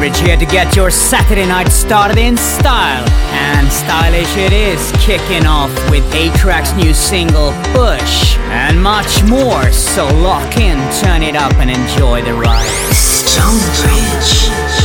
StoneBridge here to get your Saturday night started in style. And stylish it is, kicking off with A-Trak's new single, Push, and much more. So lock in, turn it up, and enjoy the ride. Stonebridge.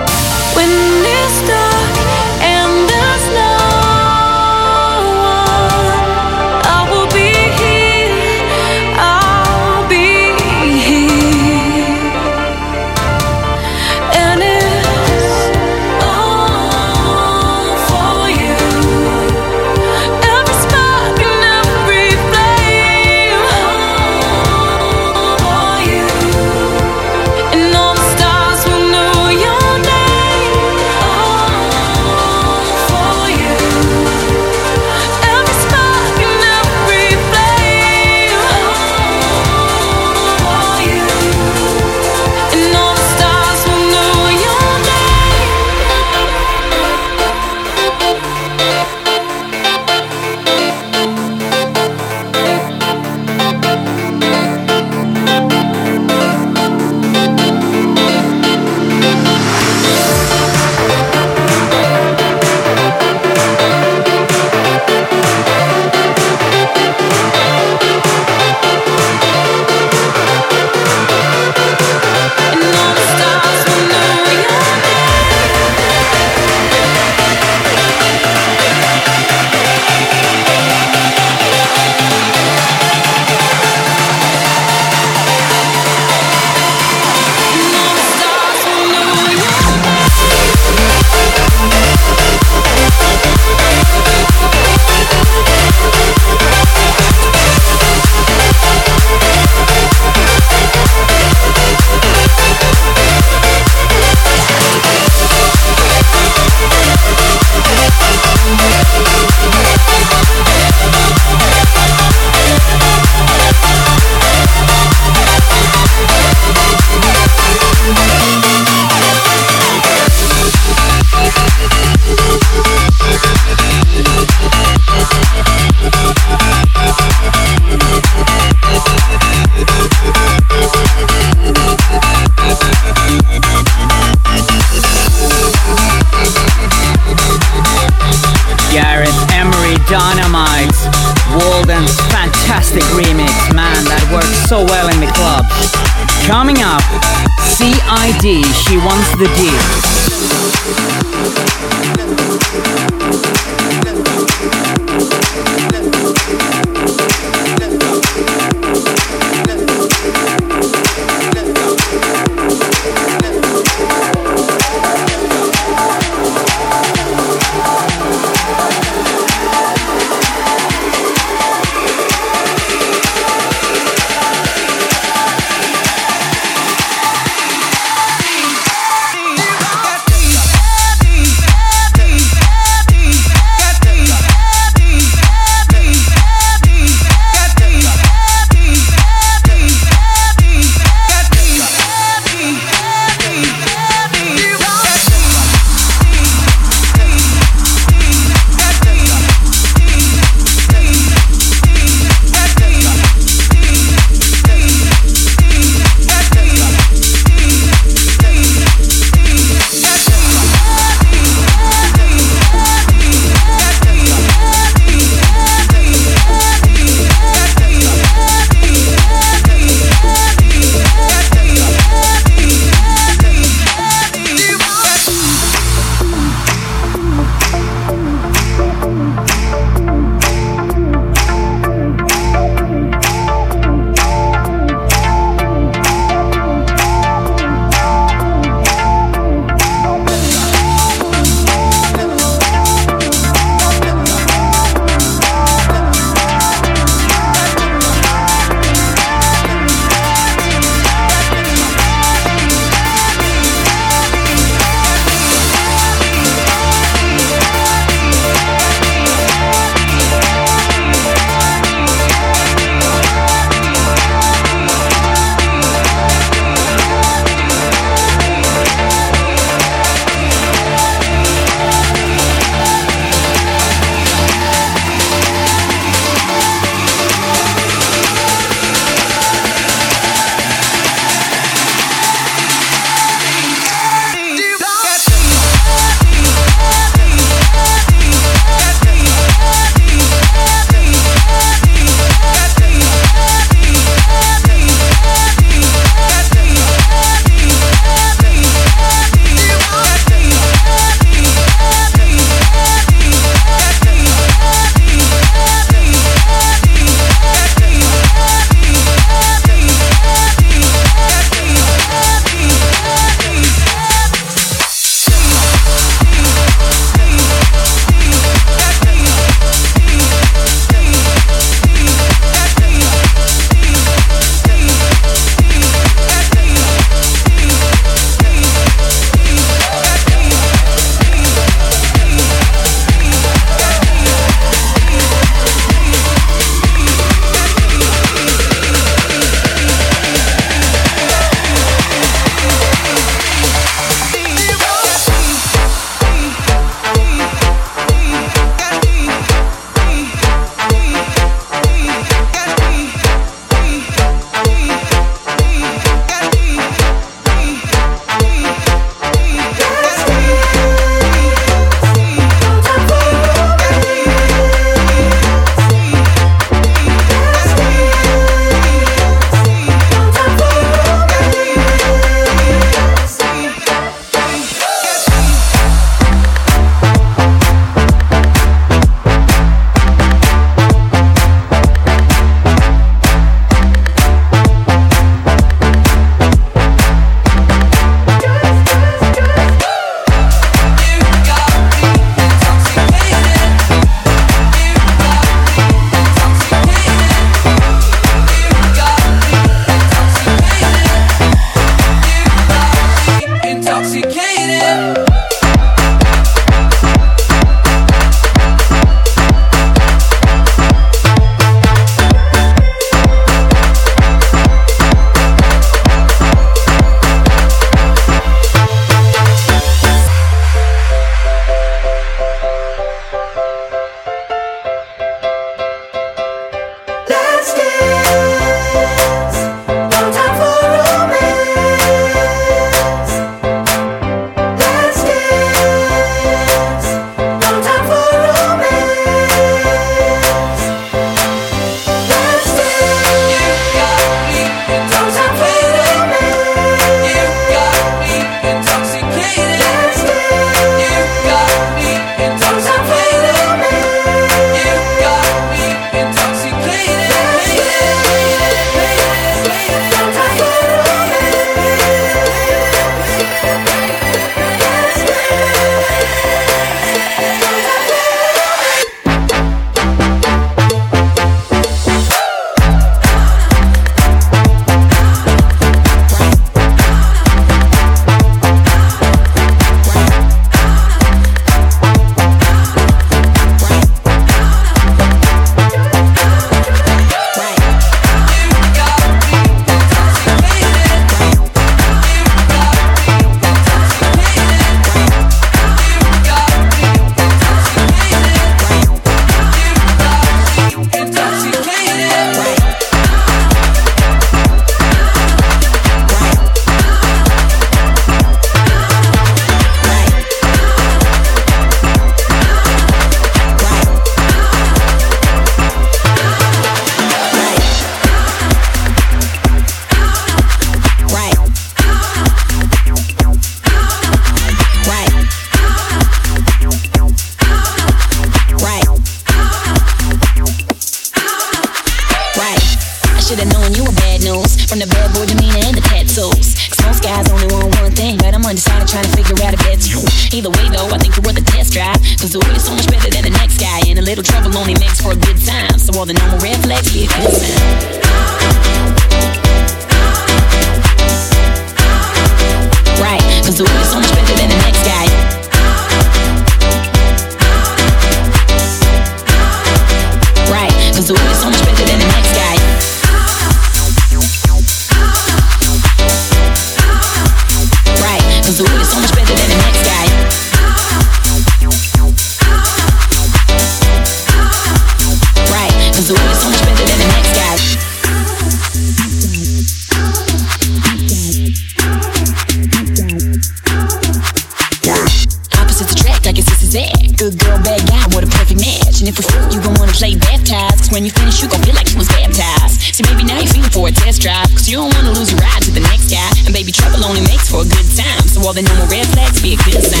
When you finish, you gon' feel like you was baptized. See, baby, now you feeling for a test drive. Cause you don't wanna lose your ride to the next guy. And baby, trouble only makes for a good time. So all the normal red flags be a good sign.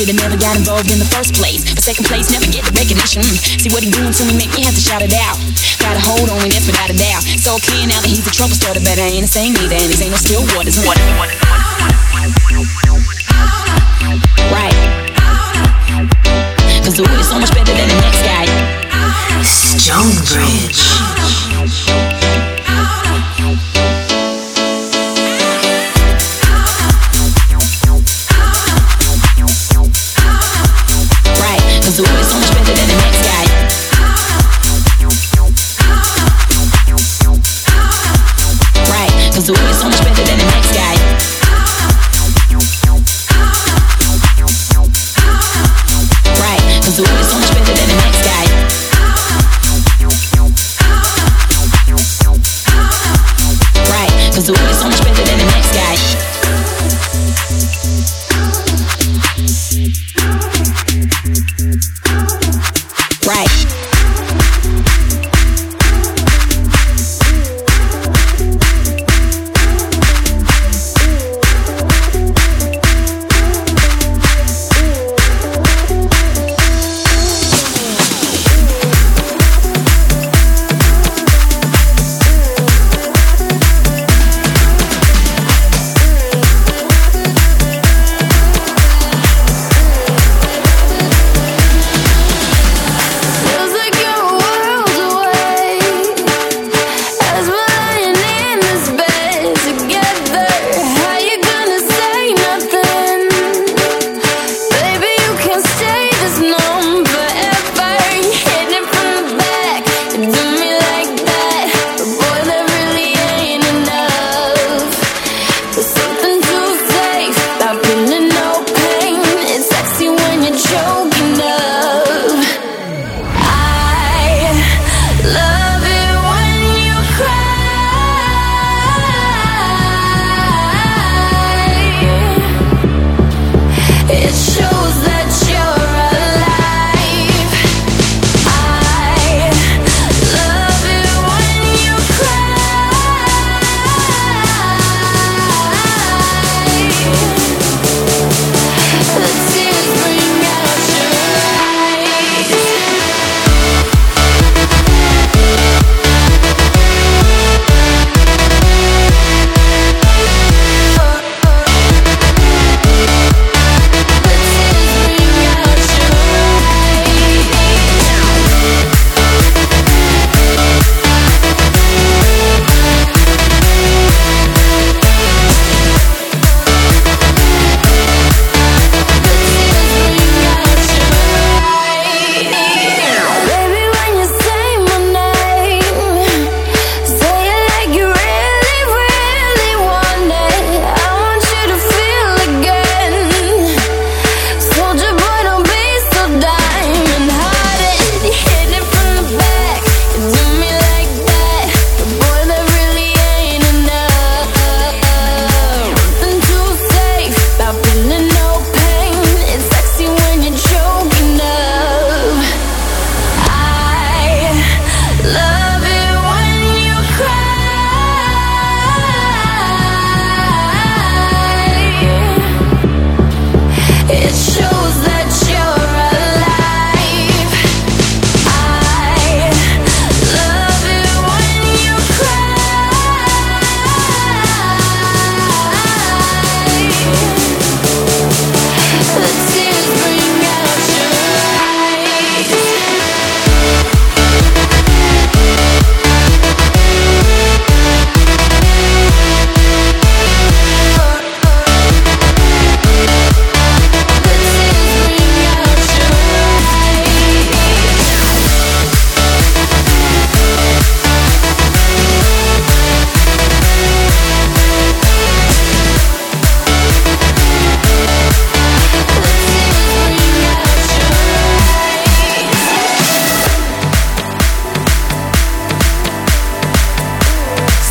Should've never got involved in the first place. But second place, never get the recognition. See what he doing to me, make me have to shout it out. Got a hold on me, that's without a doubt. So clear now that he's a trouble starter, but I ain't the same neither. And ain't no still waters.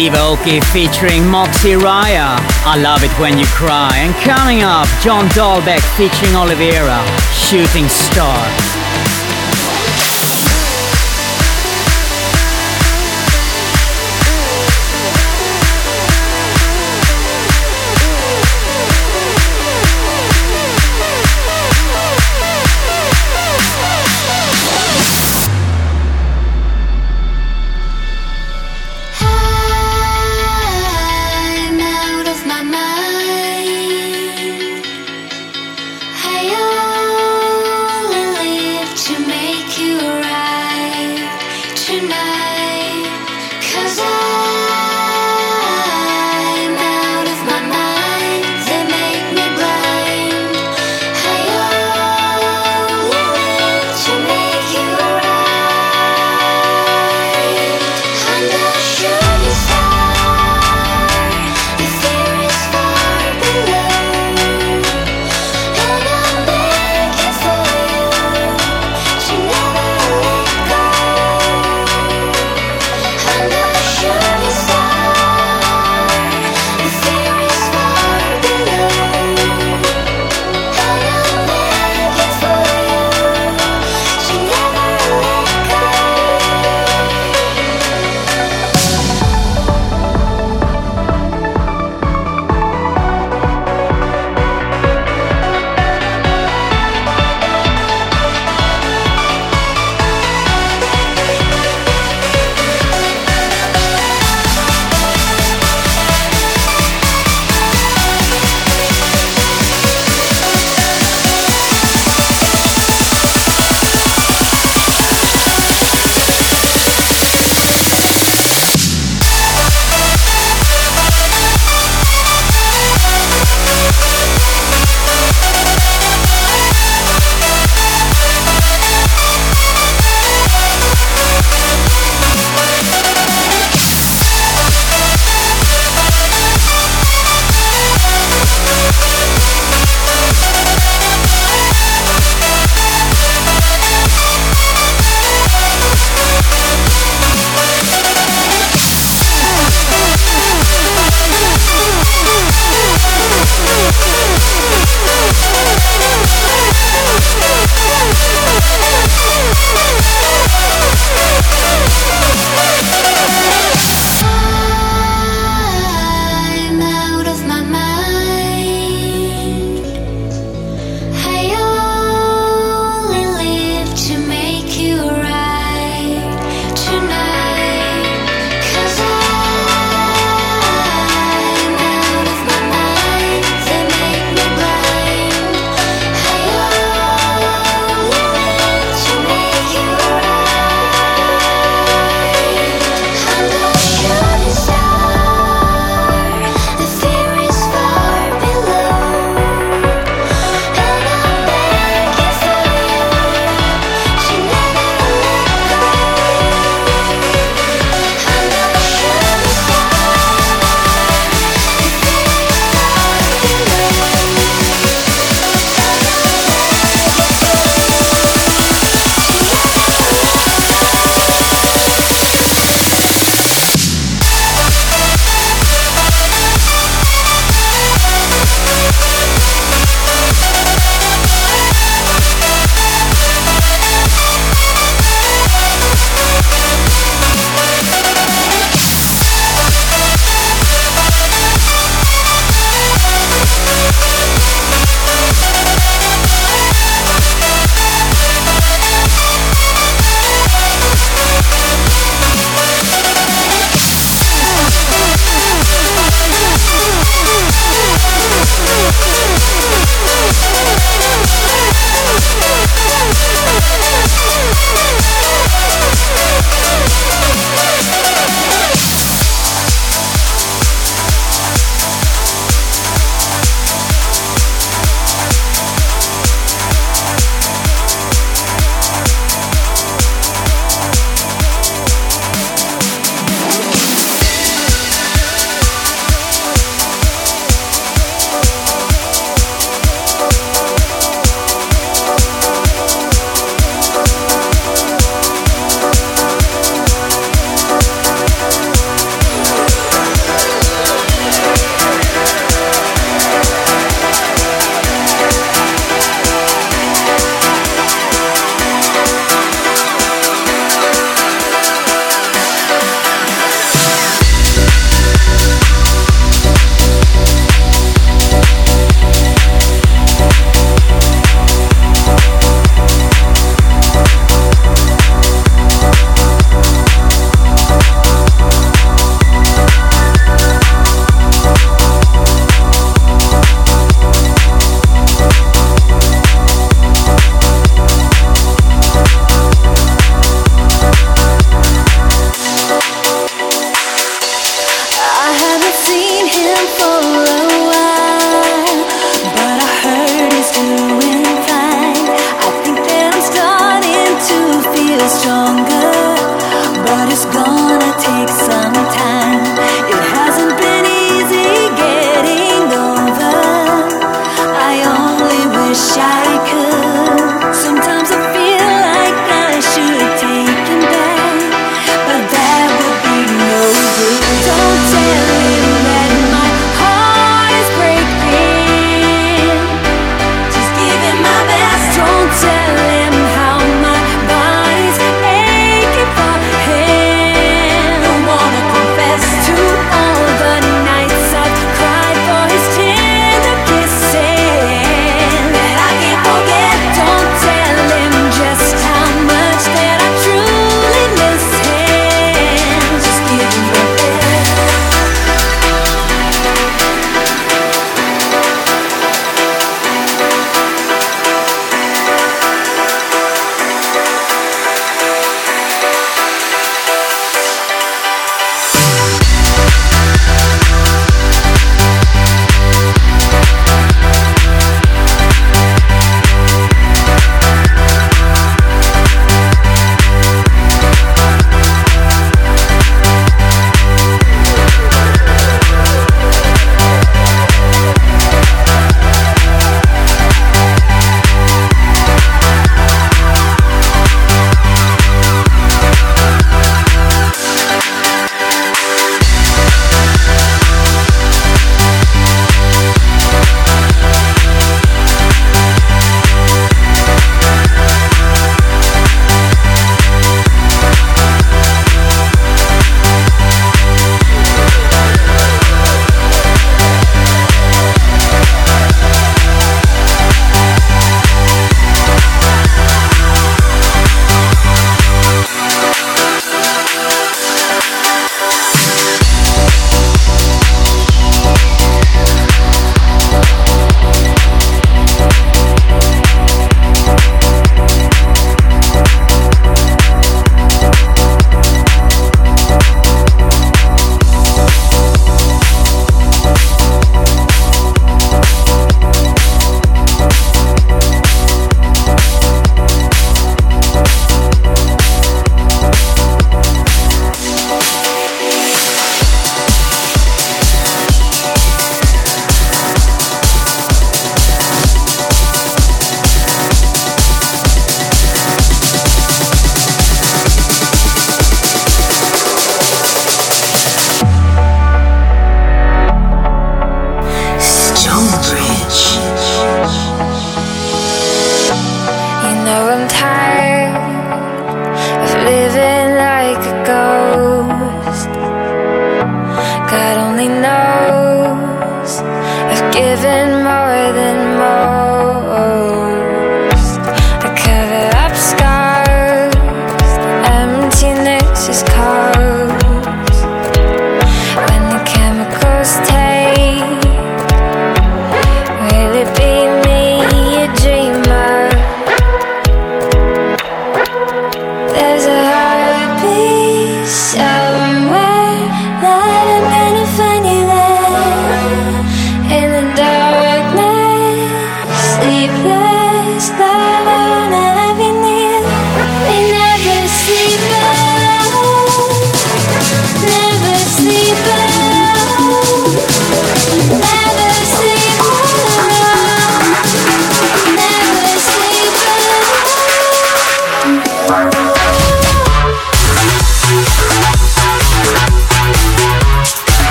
Steve Aoki featuring Moxie Raya. I love it when you cry. And coming up, John Dahlbäck featuring Olivera, Shooting Star.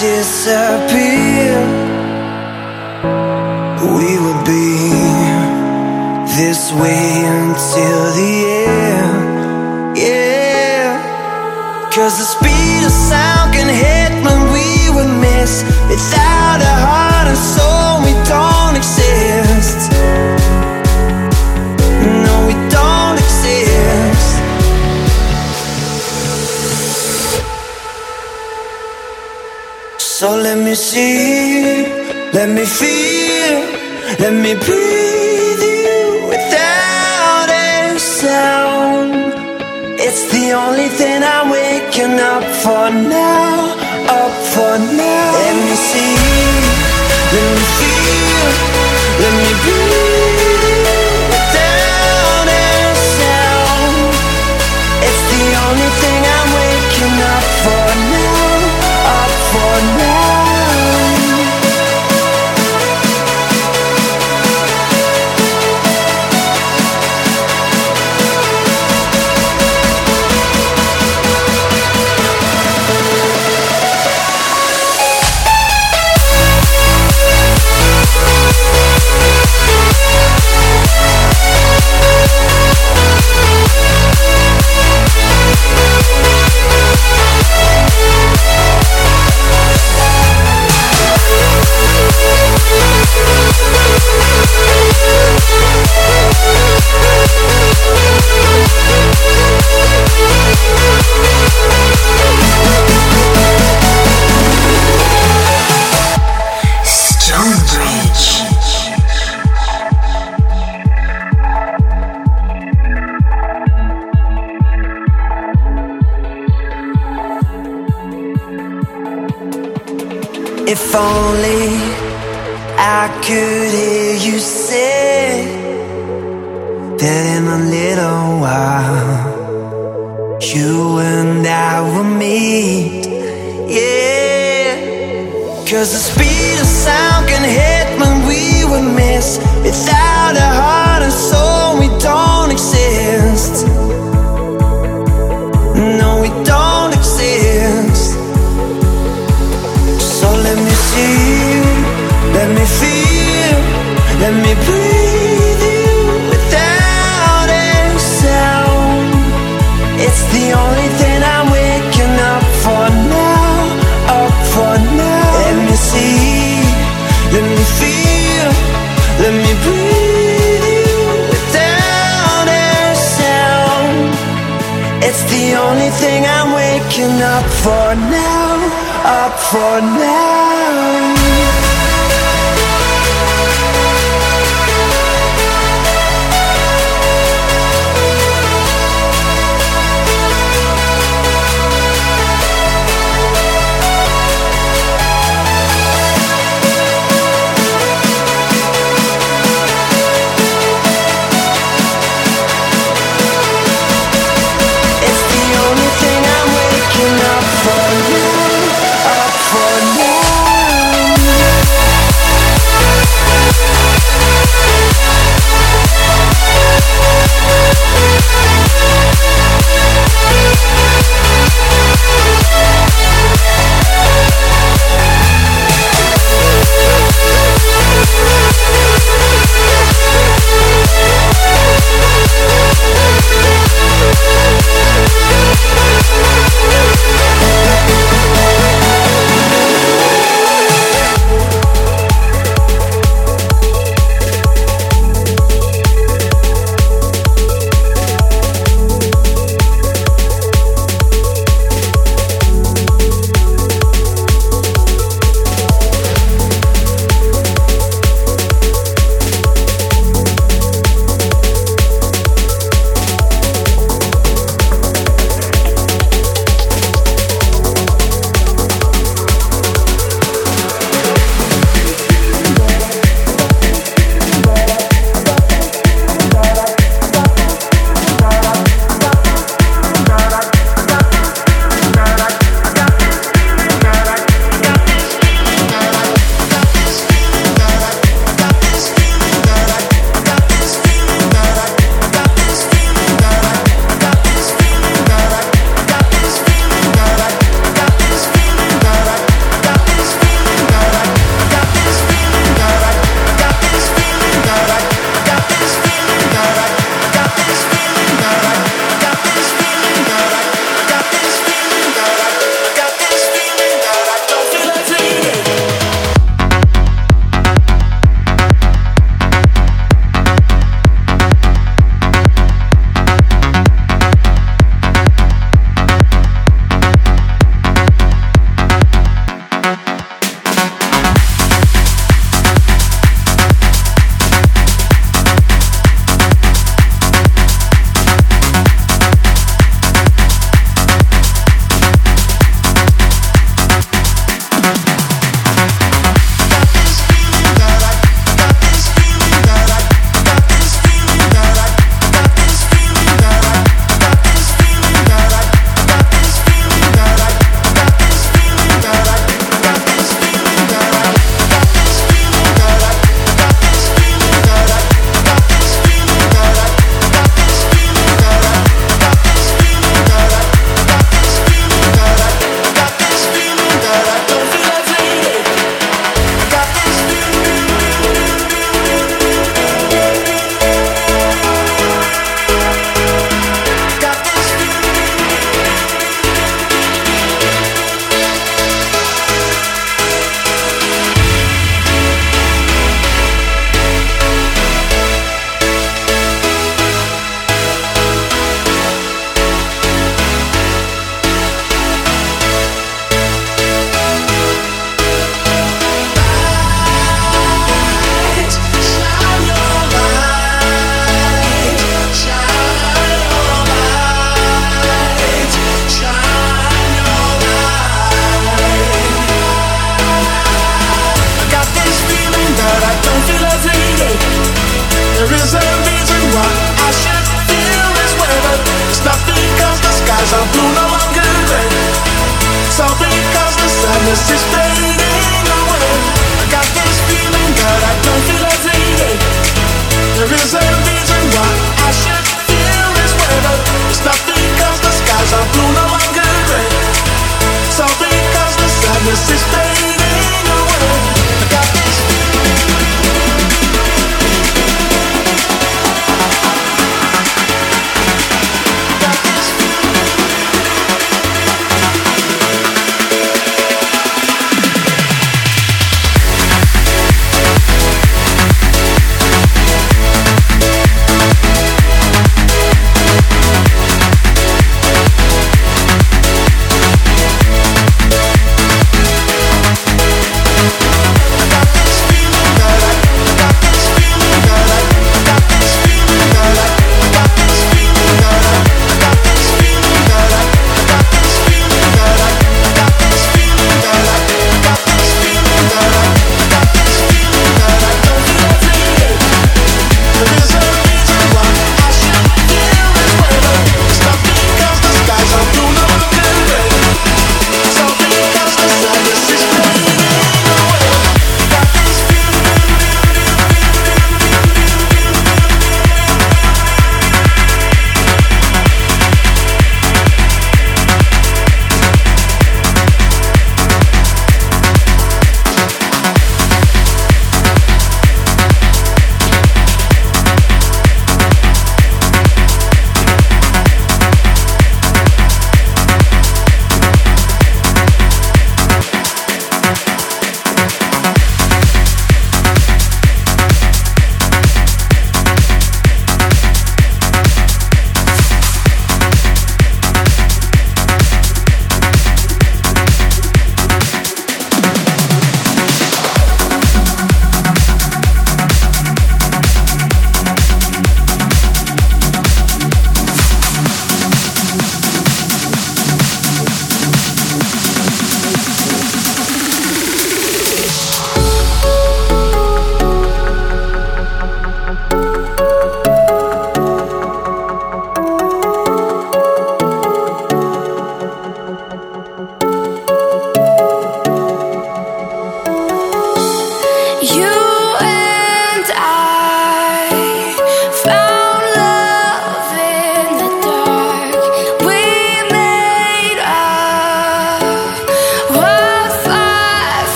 Could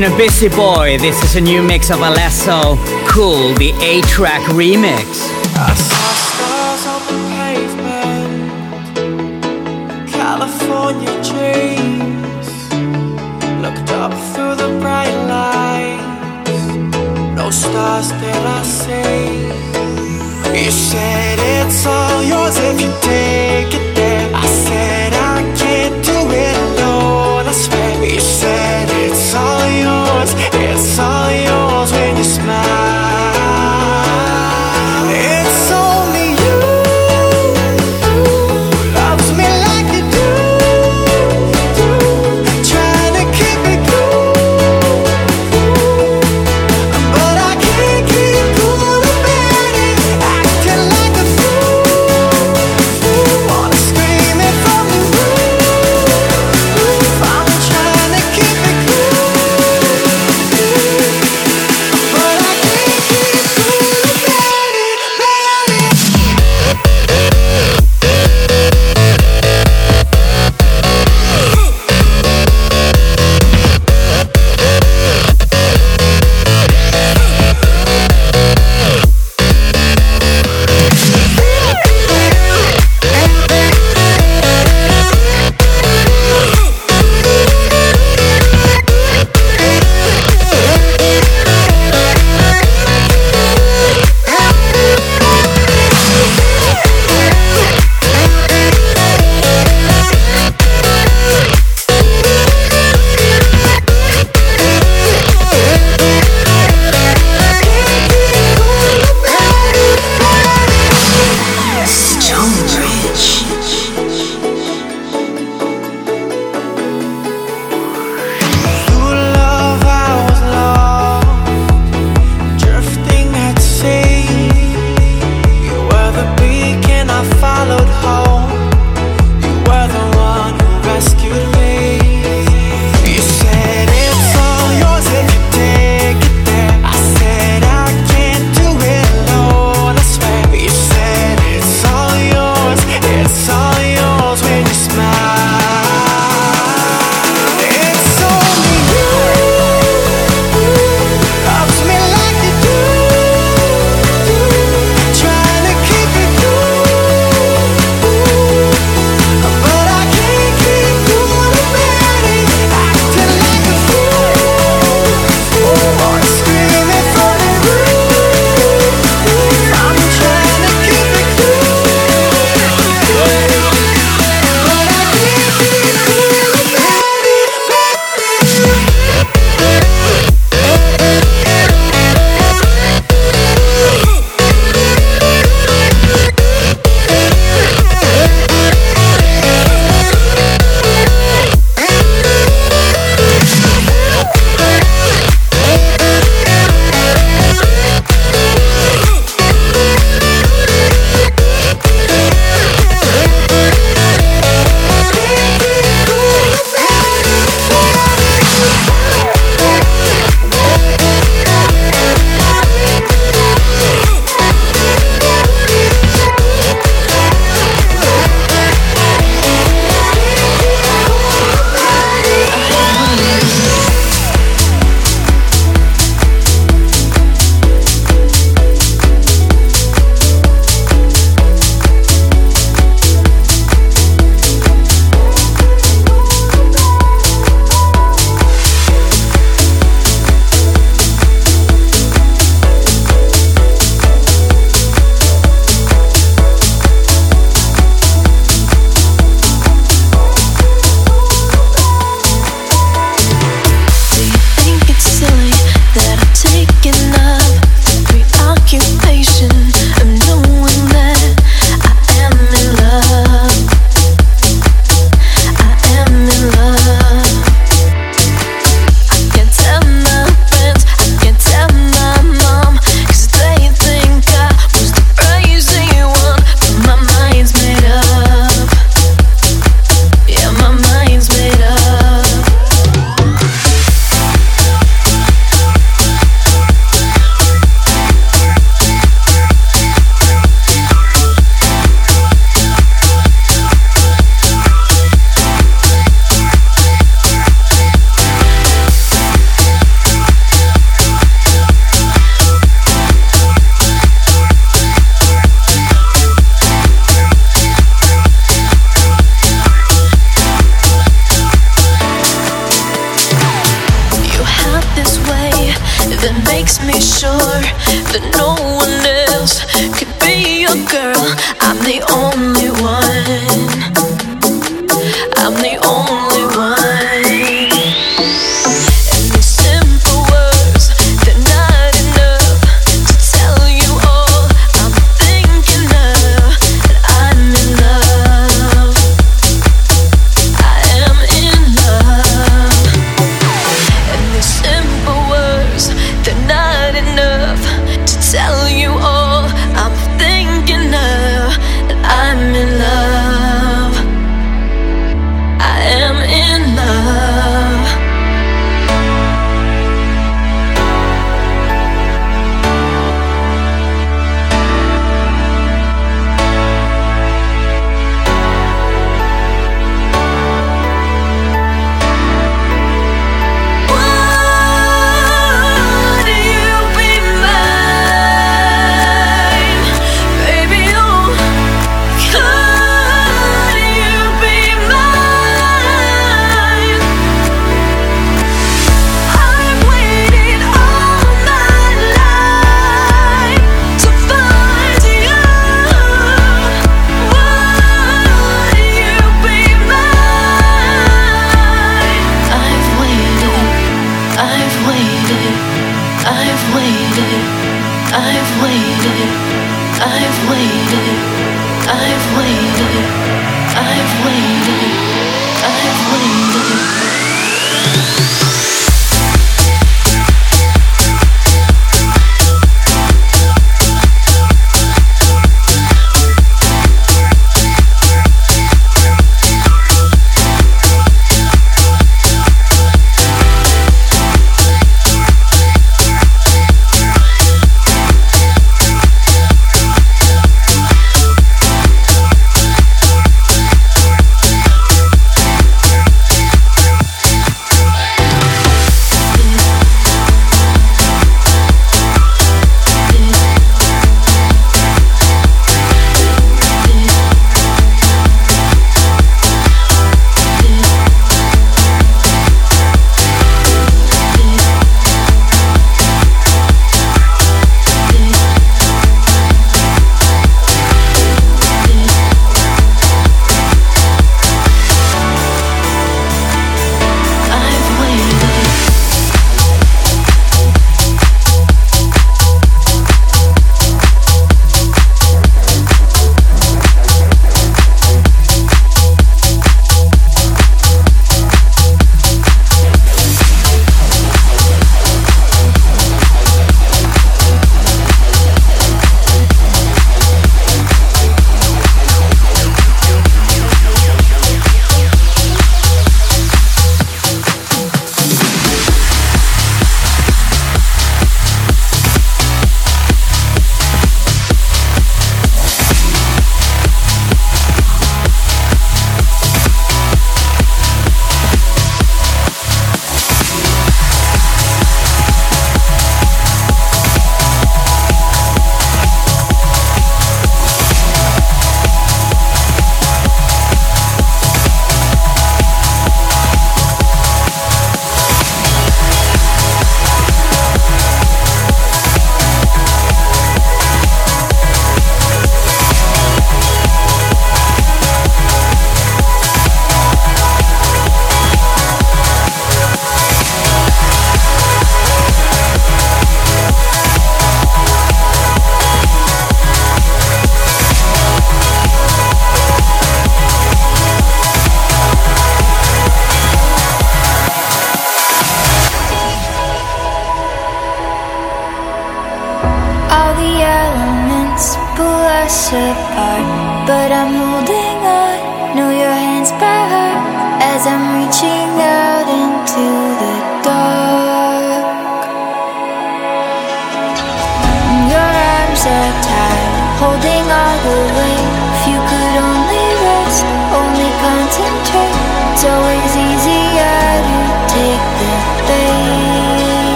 been a busy boy. This is a new mix of Alesso Cool, the A track remix.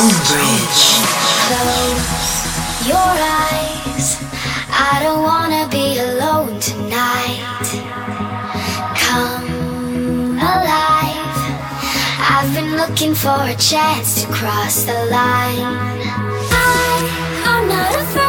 Homebridge. Close your eyes. I don't wanna be alone tonight. Come alive. I've been looking for a chance to cross the line. I, I'm not afraid.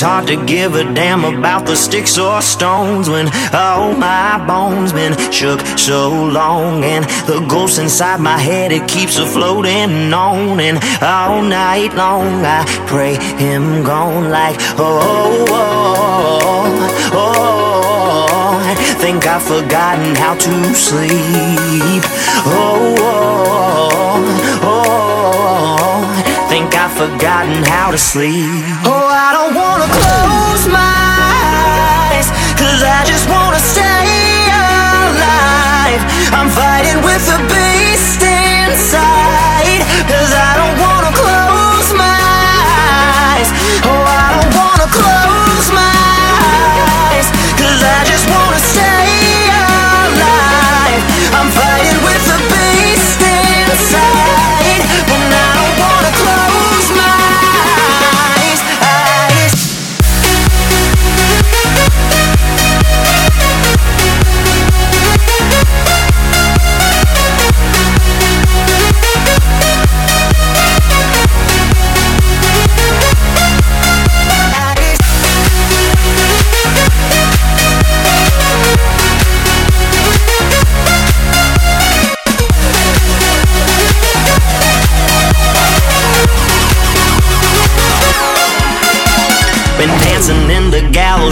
It's hard to give a damn about the sticks or stones when all my bones been shook so long. And the ghost inside my head it keeps a floating on. And all night long I pray him gone like oh oh oh, oh I think I've forgotten how to sleep. Oh oh oh, oh. Think I've forgotten how to sleep. I just wanna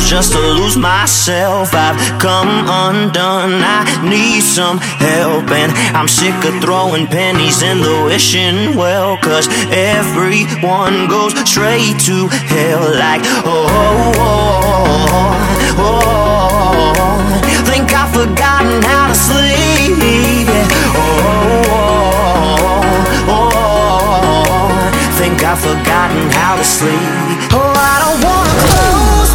just to lose myself. I've come undone. I need some help, and I'm sick of throwing pennies in the wishing well. Cause everyone goes straight to hell, like, oh, oh, oh, oh. Think I've forgotten how to sleep. Oh, oh, oh, think I've forgotten how to sleep. Oh, I don't wanna close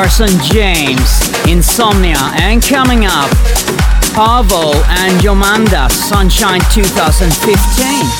Parson James, Insomnia, and coming up, Pavo and Yomanda, Sunshine 2015.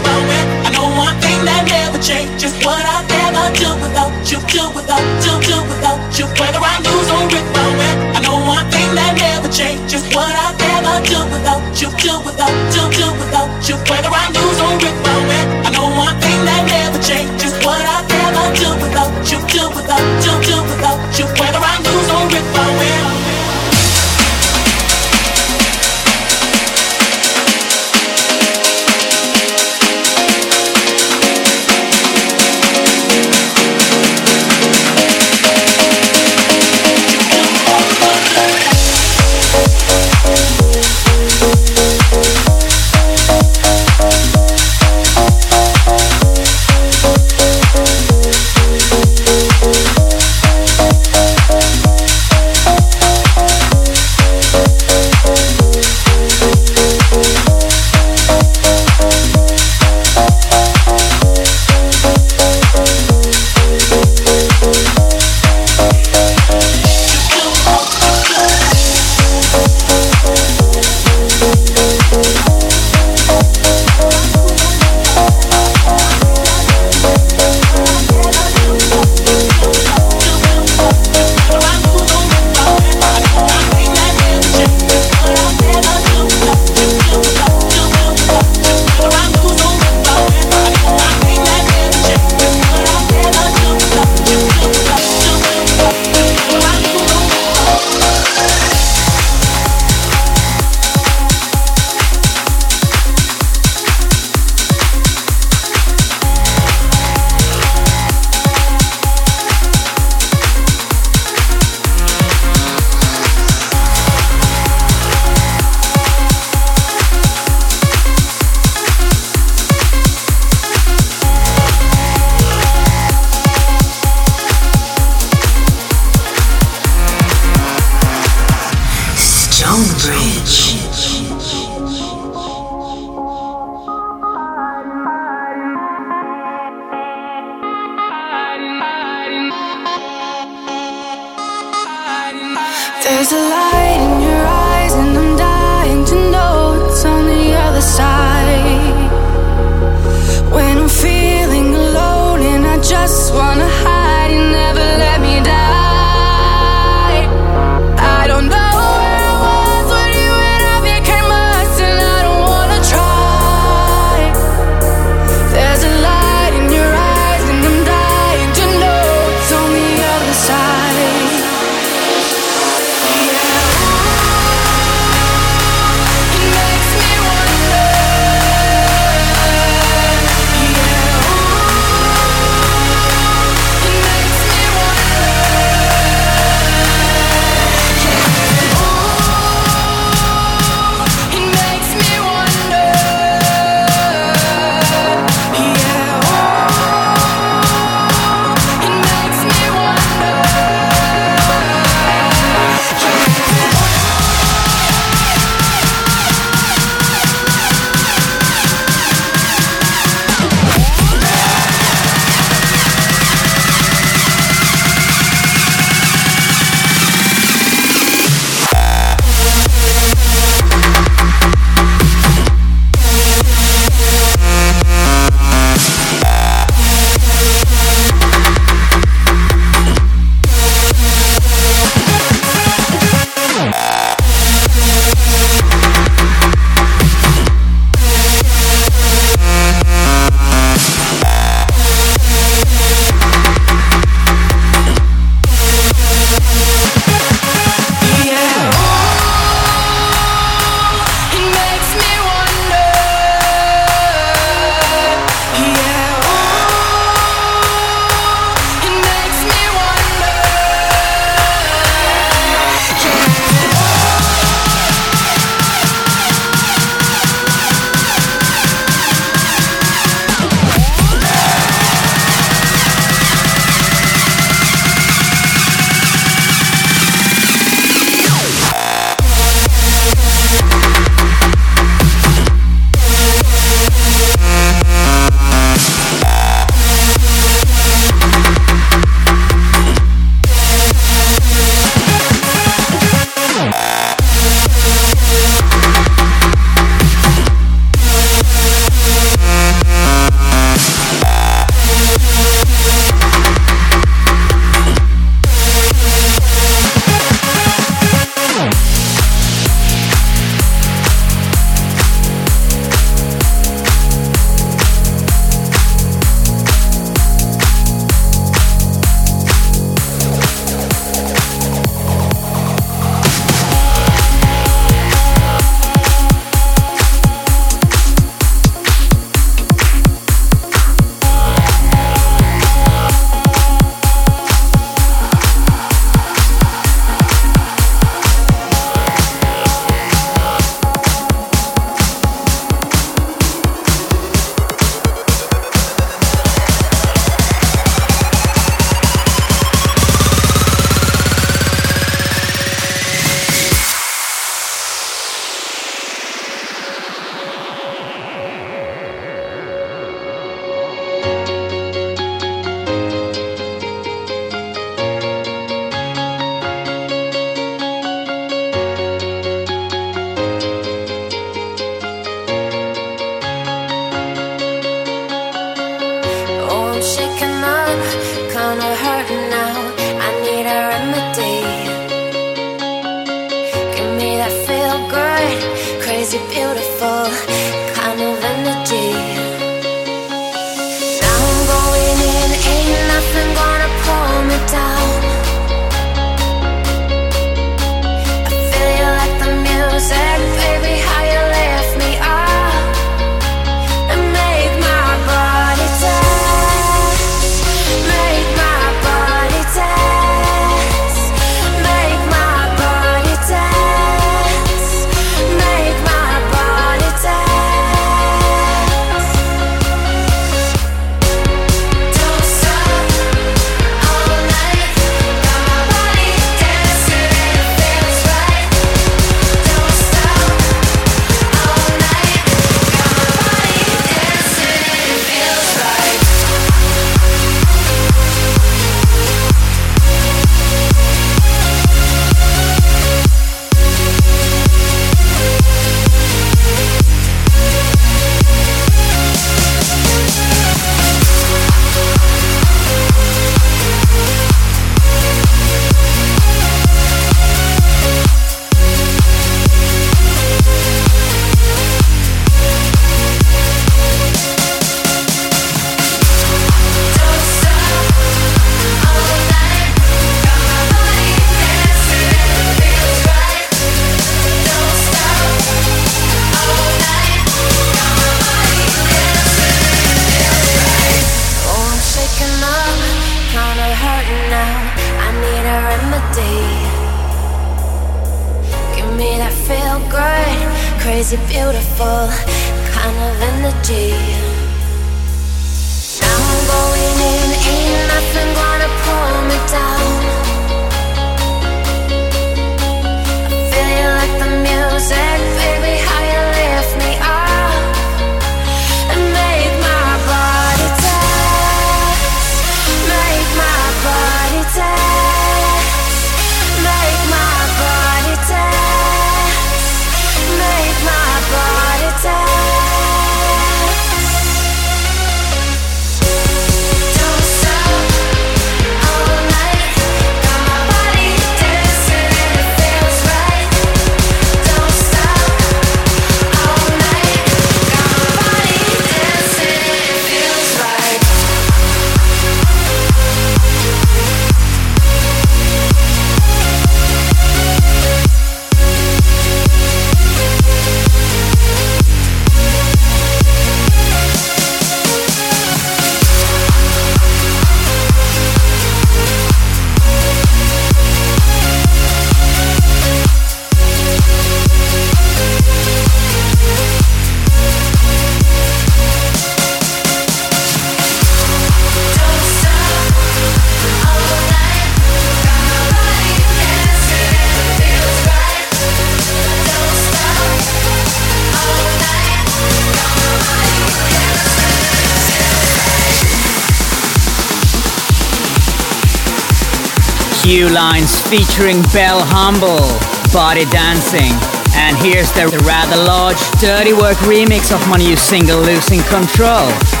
Qulinez featuring Belle Humble, Body Dancing. And here's the rather large Dirty Work remix of my new single Losing Control.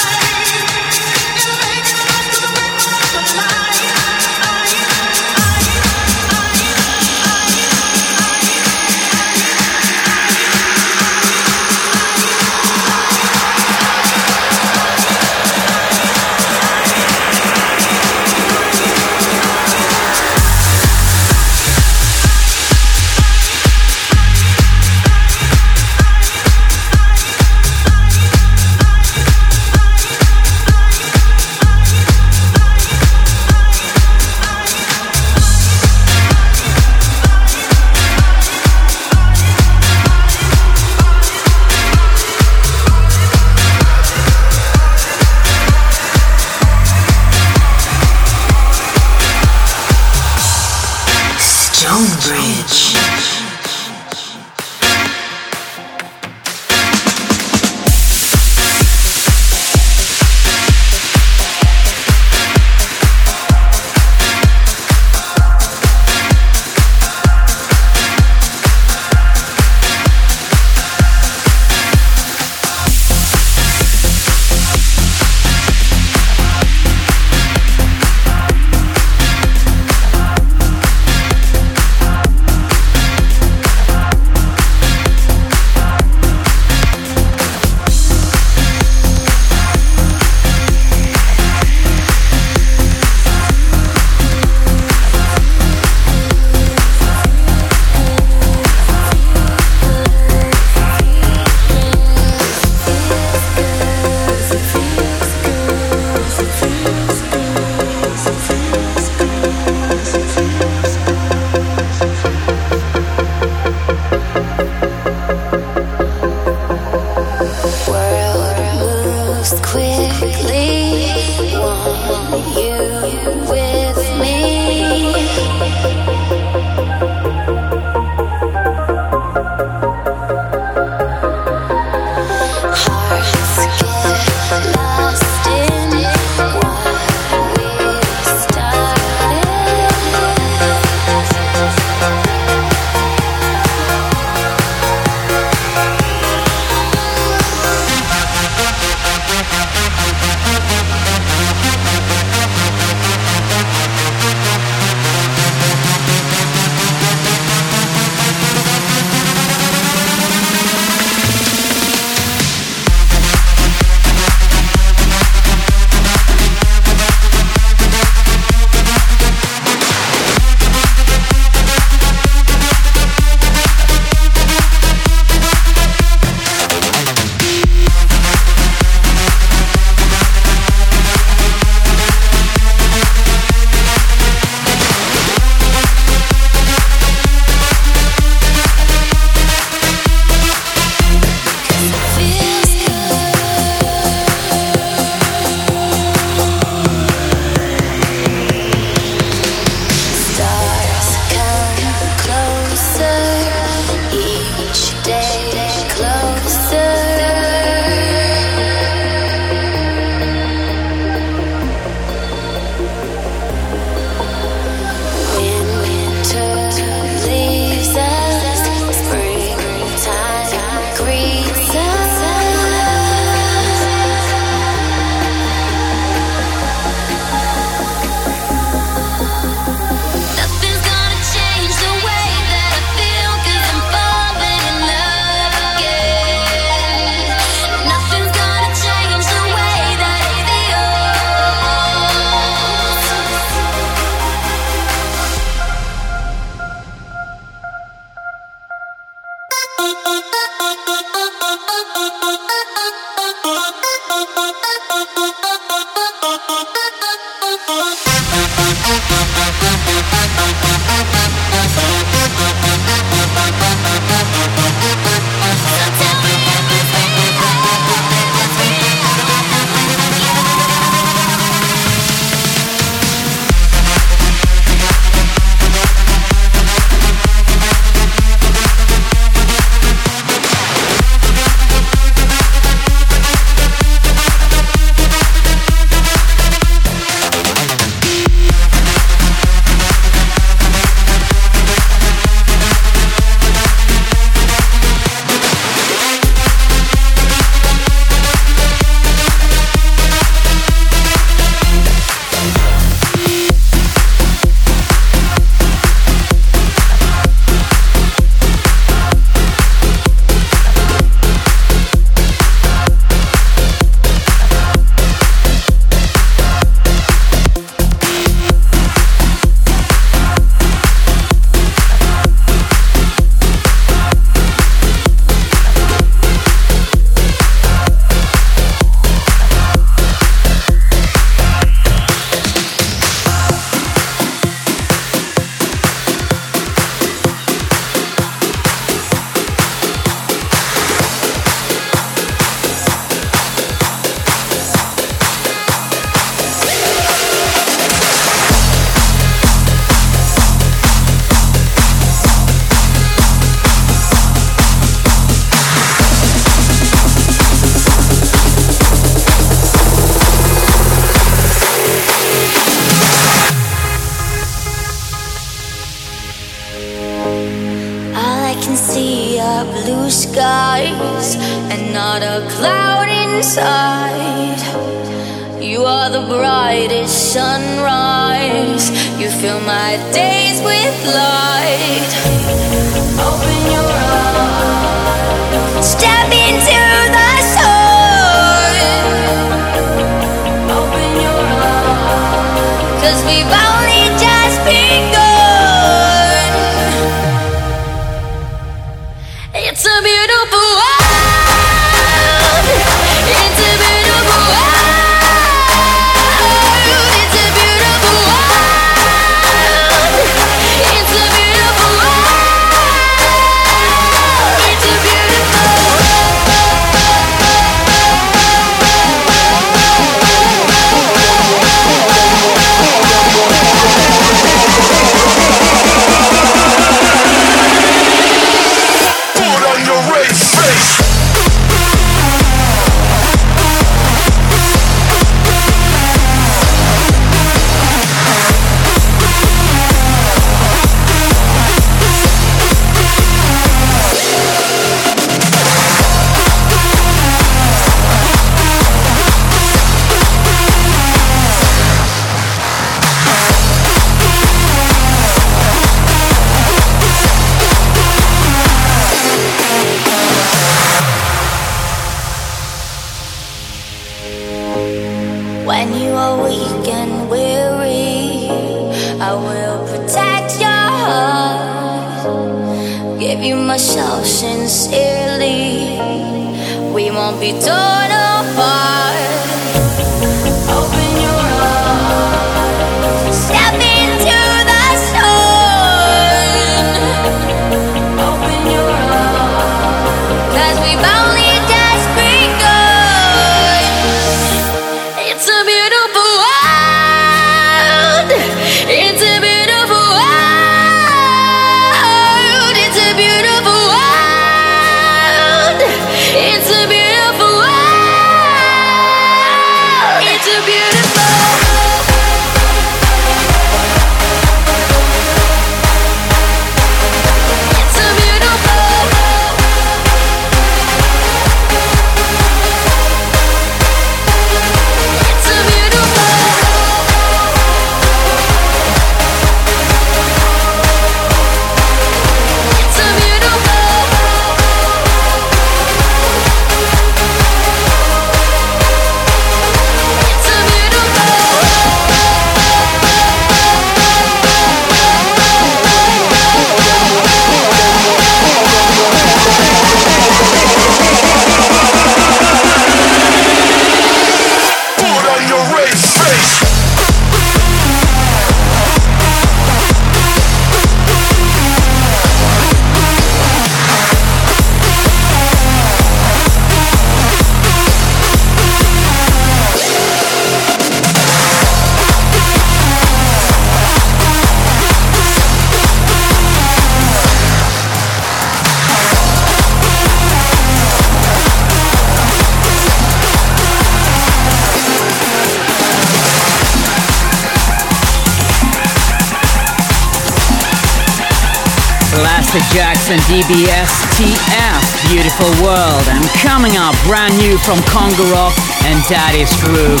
and DBSTF, Beautiful World. And coming up, brand new from Congorock and Daddy's Groove,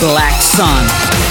Black Sun.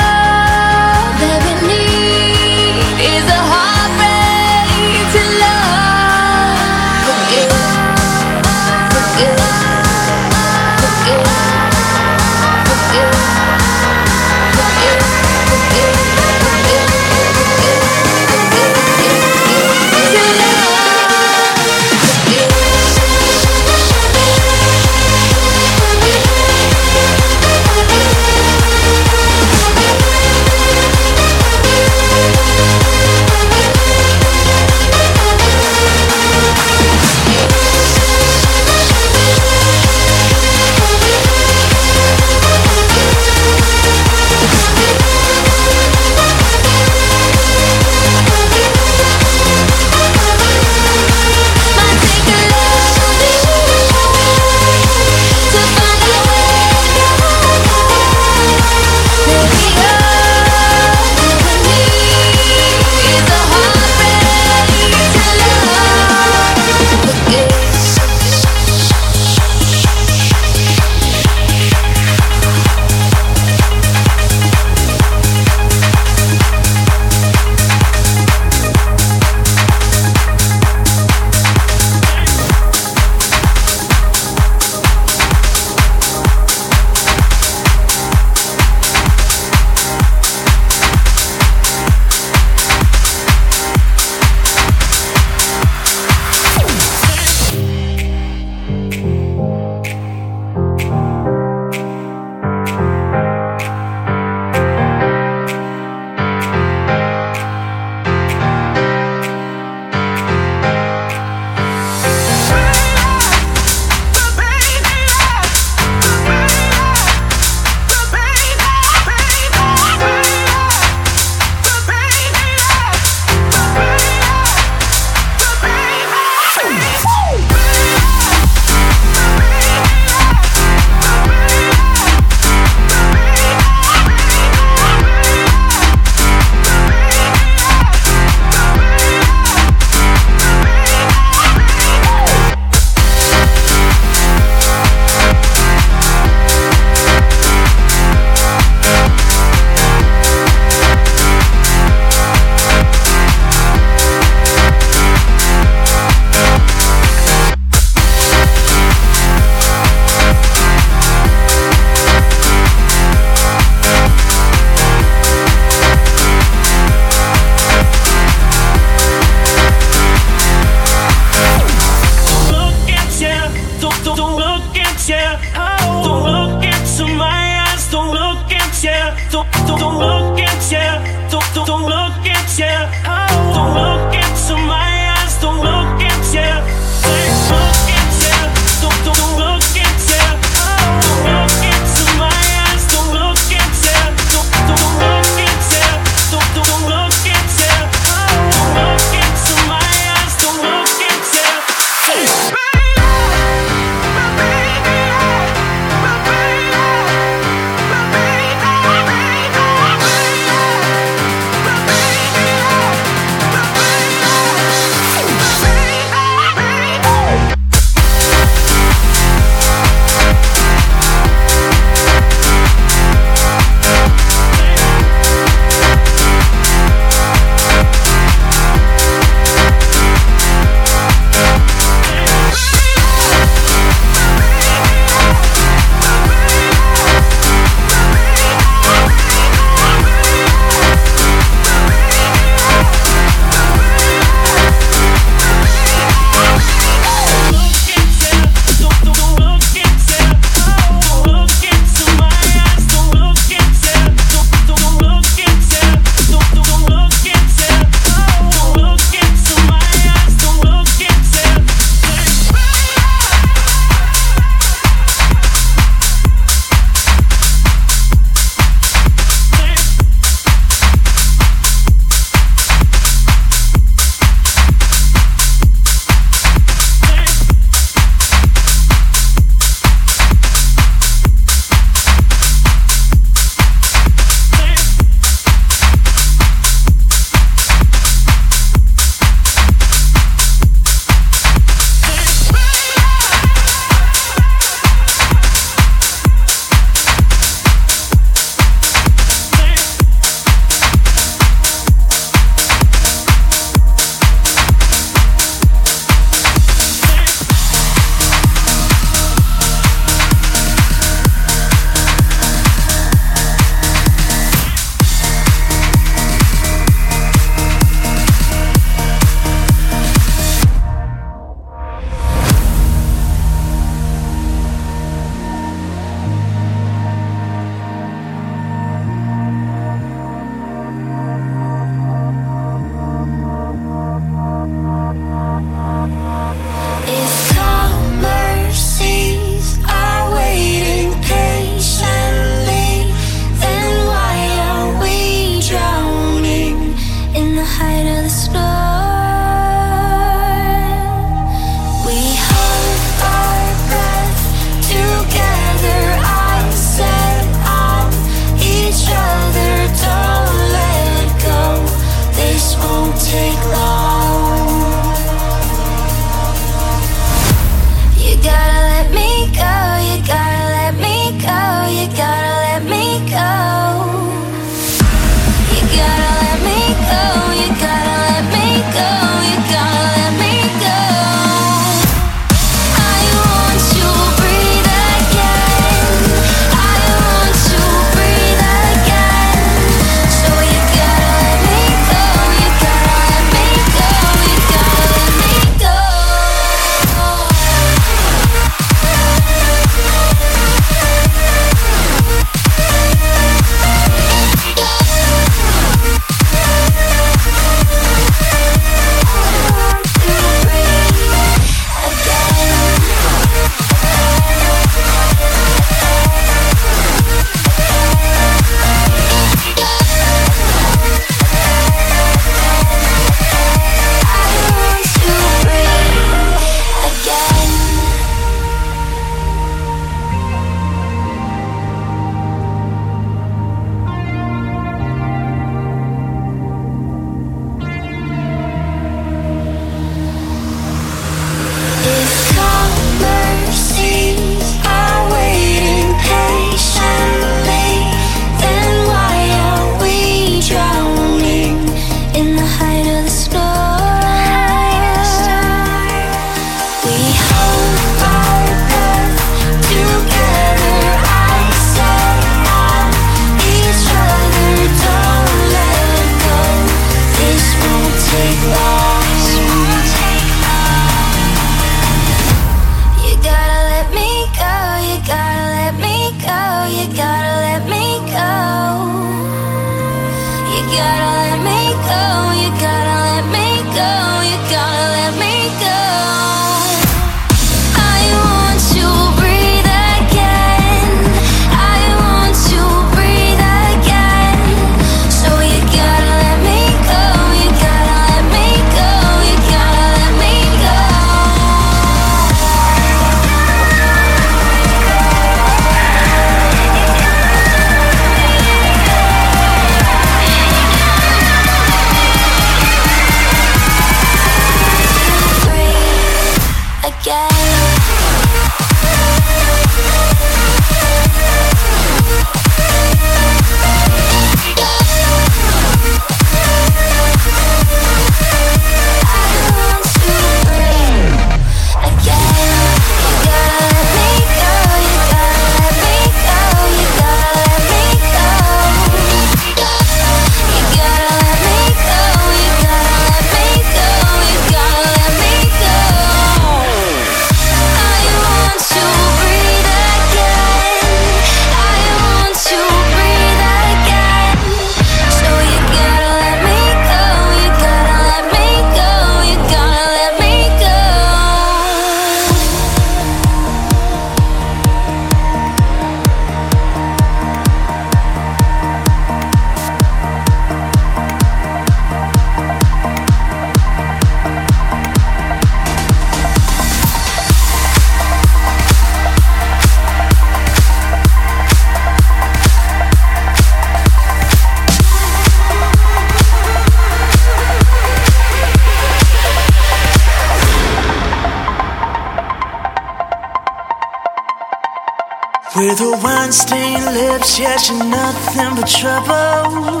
With her wine stained lips, yeah, she's nothing but trouble.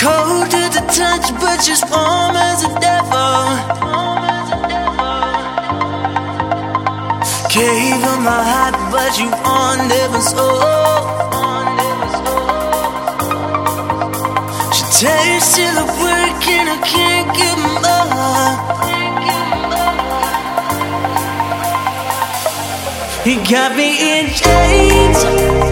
Cold to the touch, but she's warm as a devil. Gave her my heart, but you on never soul. She tastes till the work, and I can't get more. He got me in chains.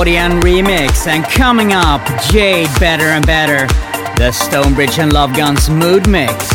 Korean remix. And coming up, Jade Better and Better, the StoneBridge and Love Guns mood mix.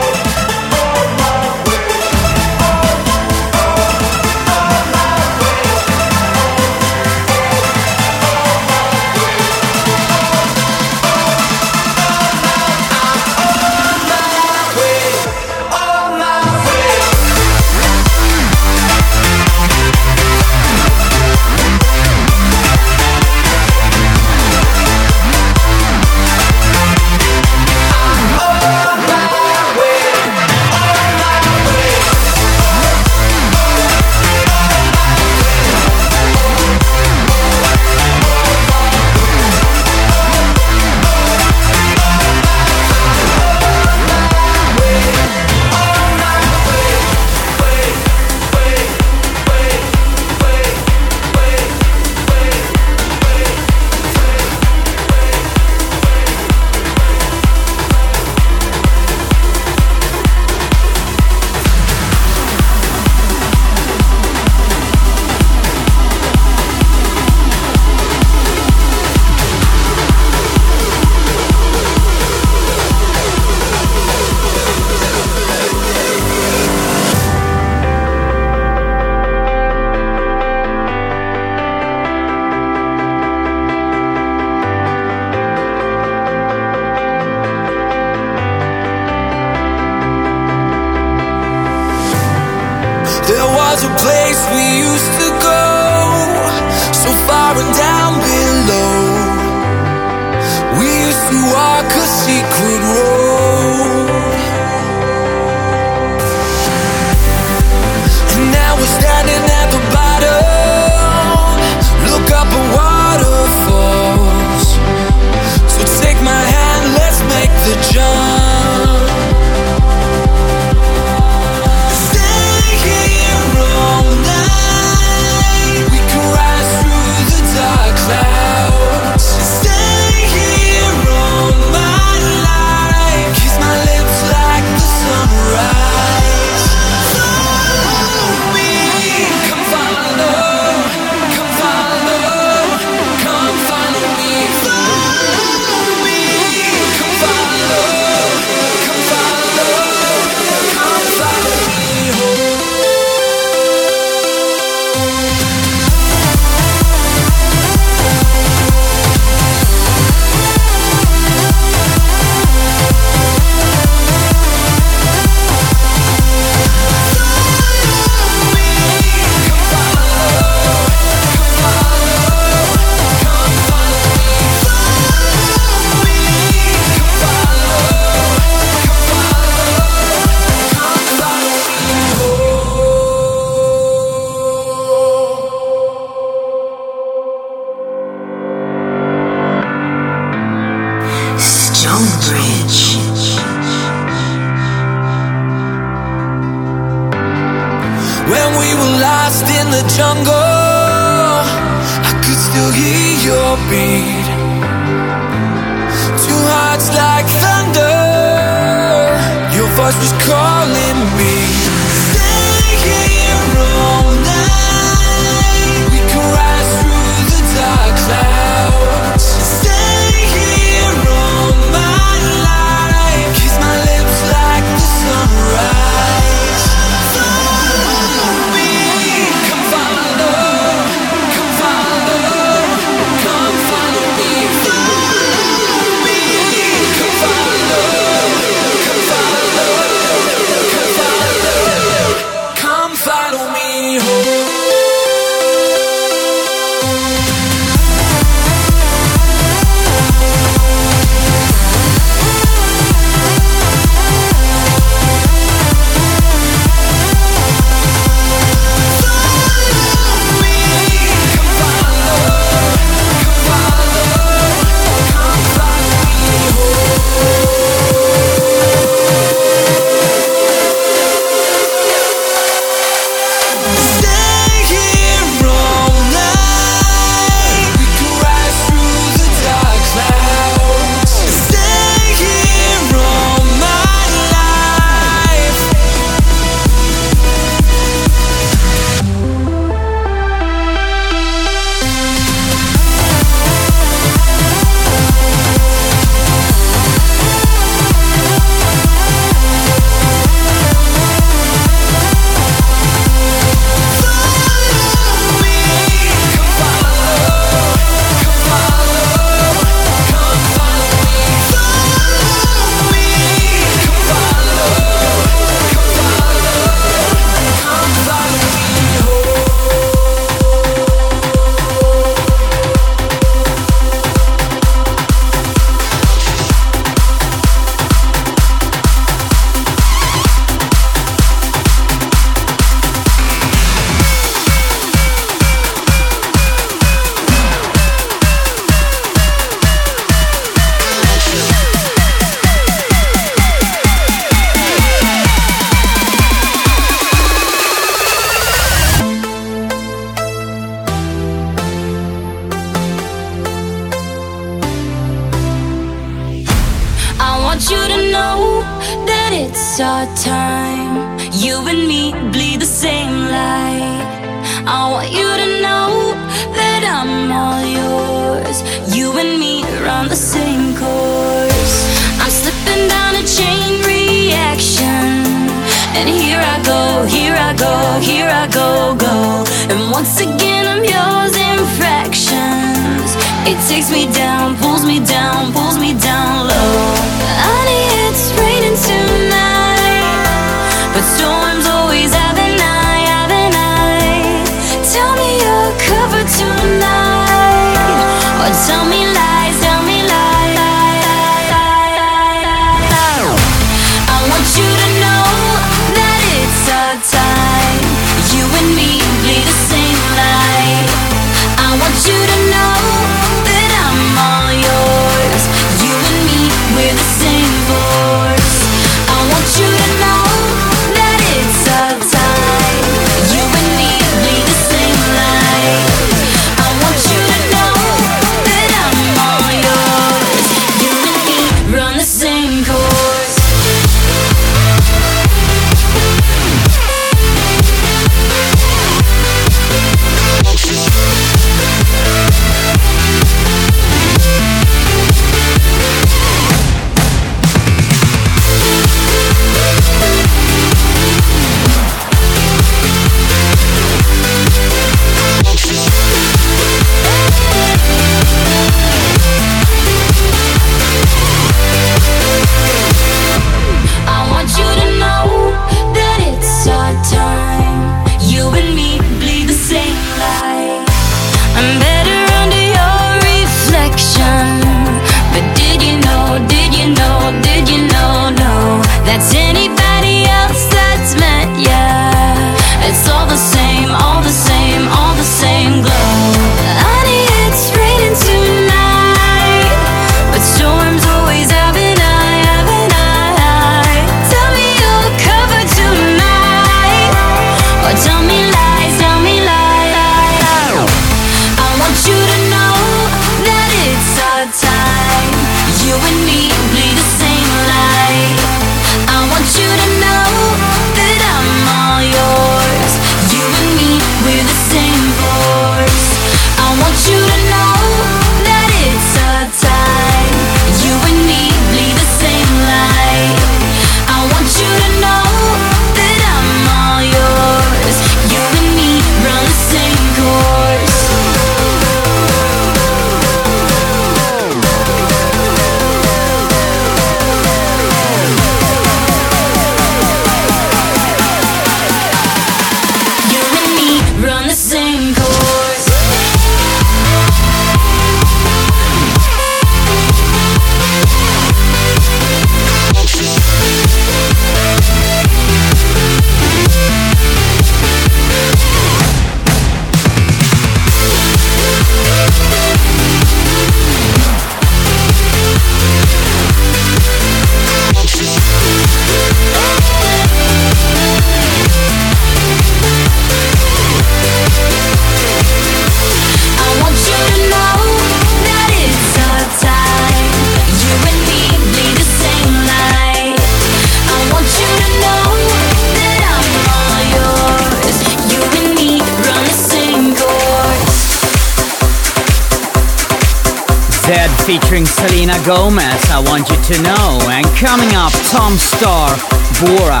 star Bora.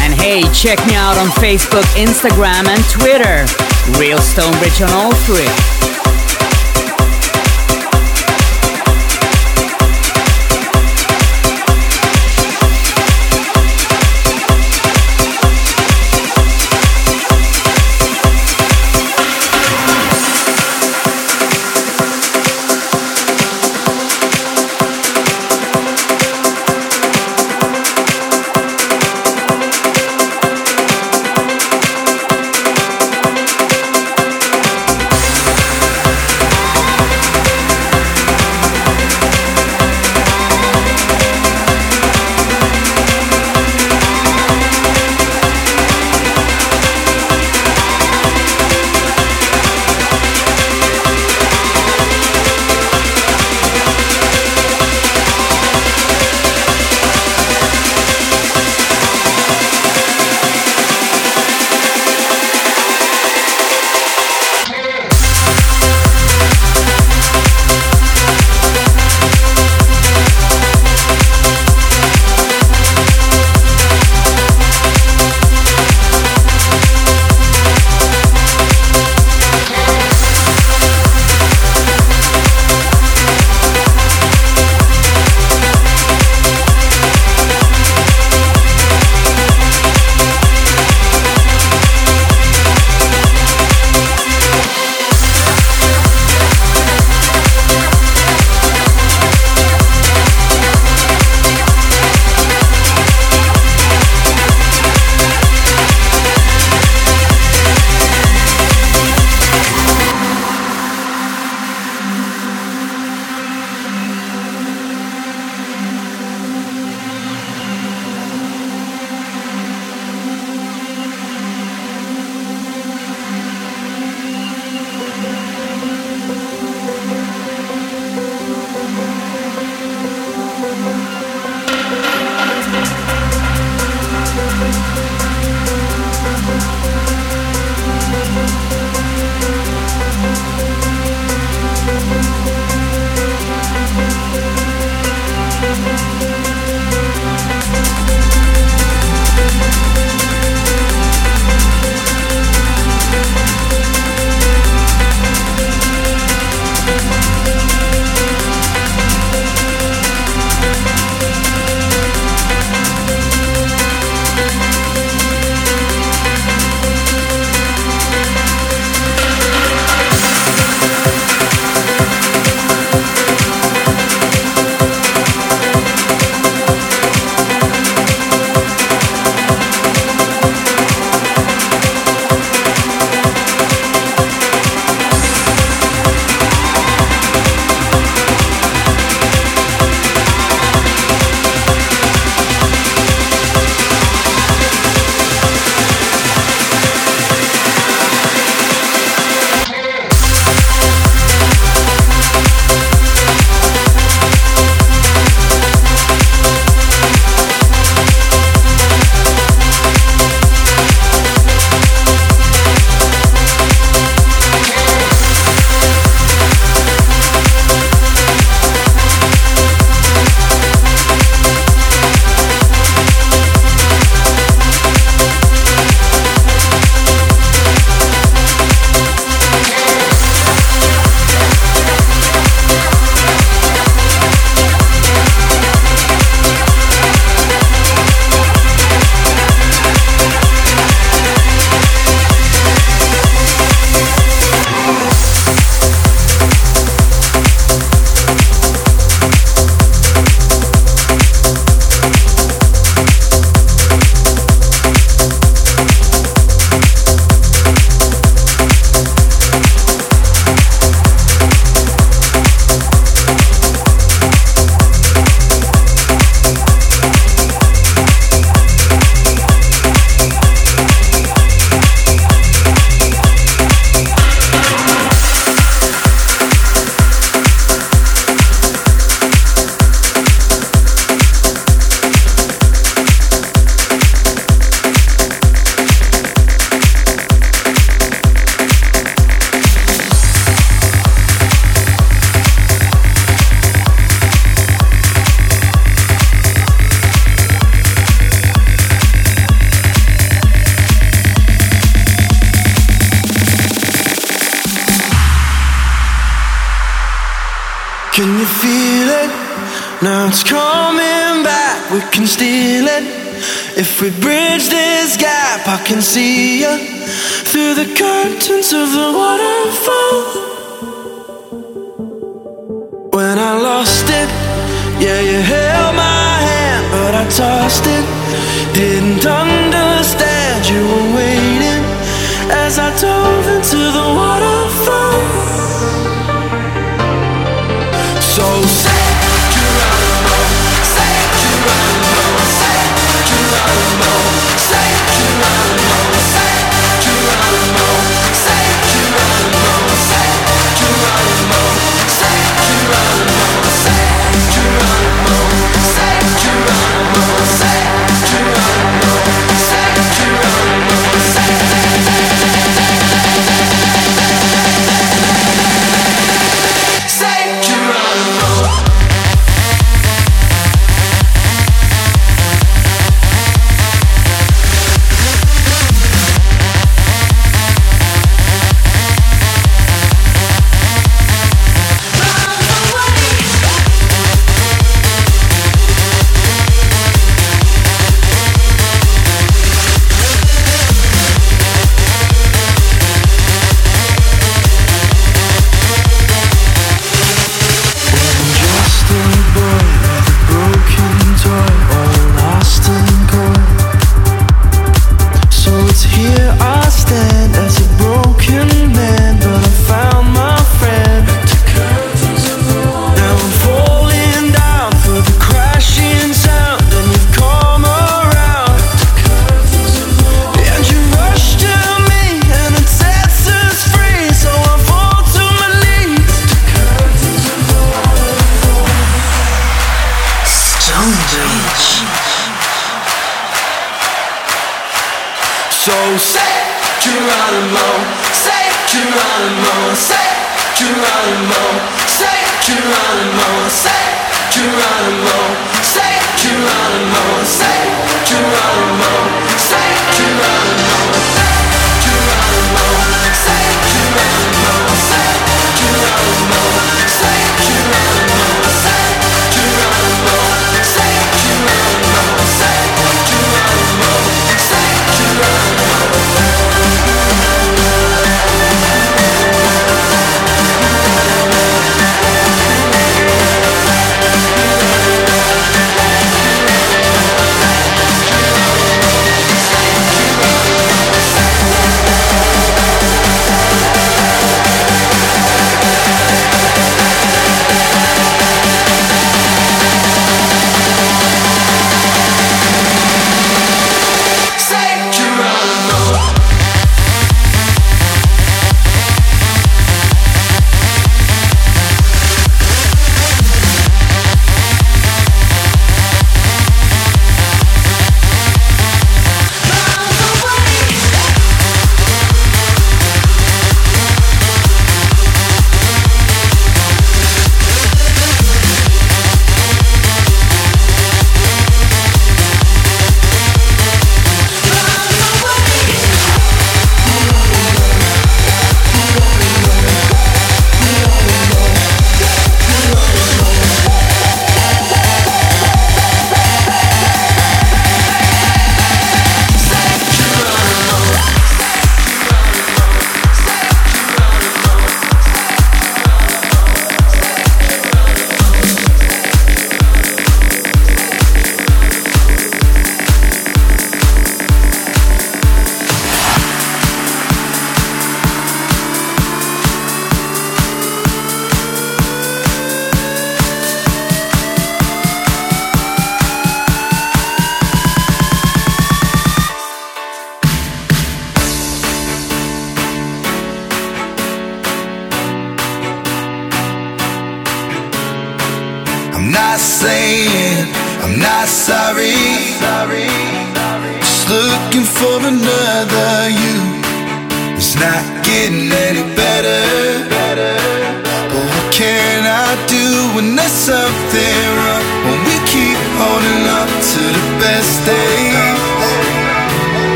And hey, check me out on Facebook, Instagram, and Twitter. Real StoneBridge on all three.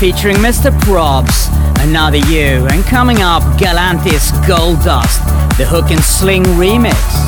featuring Mr. Probz, Another You, and coming up, Galantis Gold Dust, the Hook N Sling remix.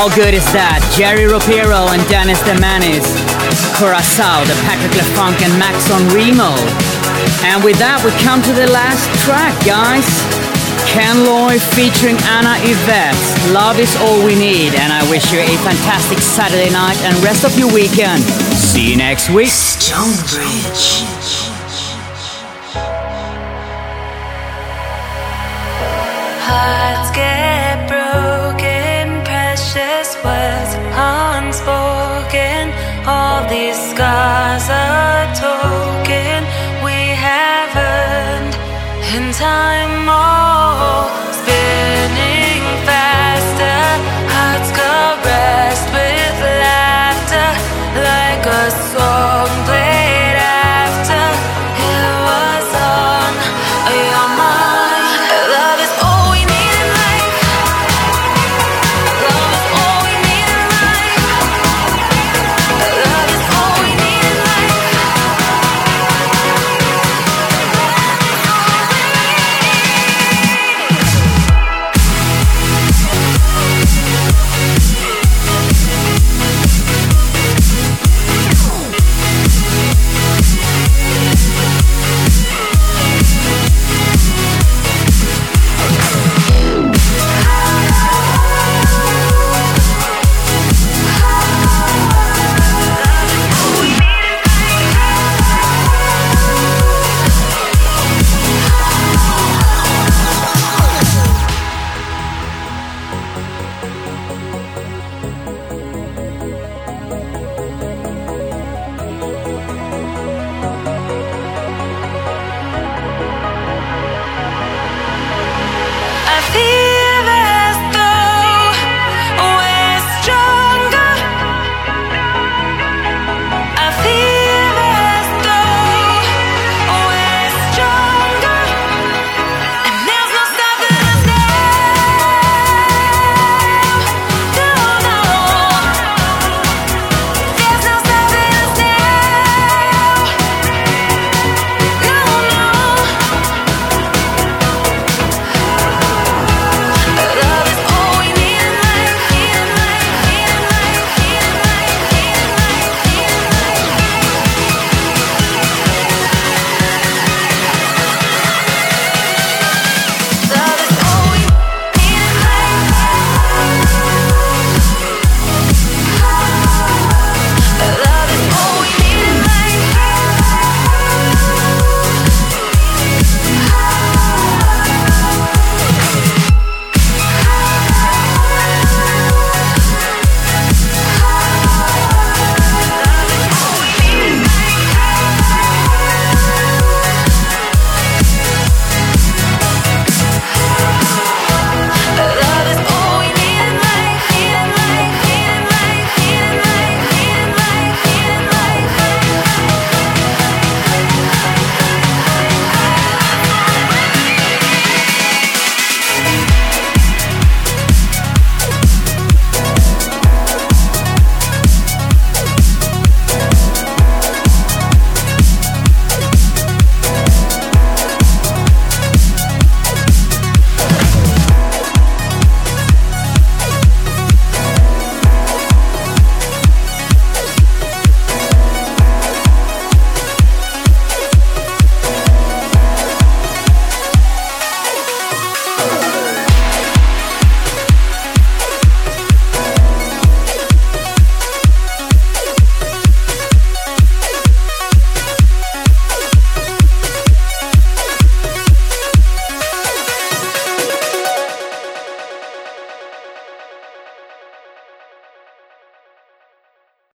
How good is that? Jerry Ropero and Denis the Menace. Curacao, the Patric La Funk and Maxon Remo. And with that, we come to the last track, guys. Ken Loi featuring Anna Yvette. Love is all we need, and I wish you a fantastic Saturday night and rest of your weekend. See you next week. StoneBridge.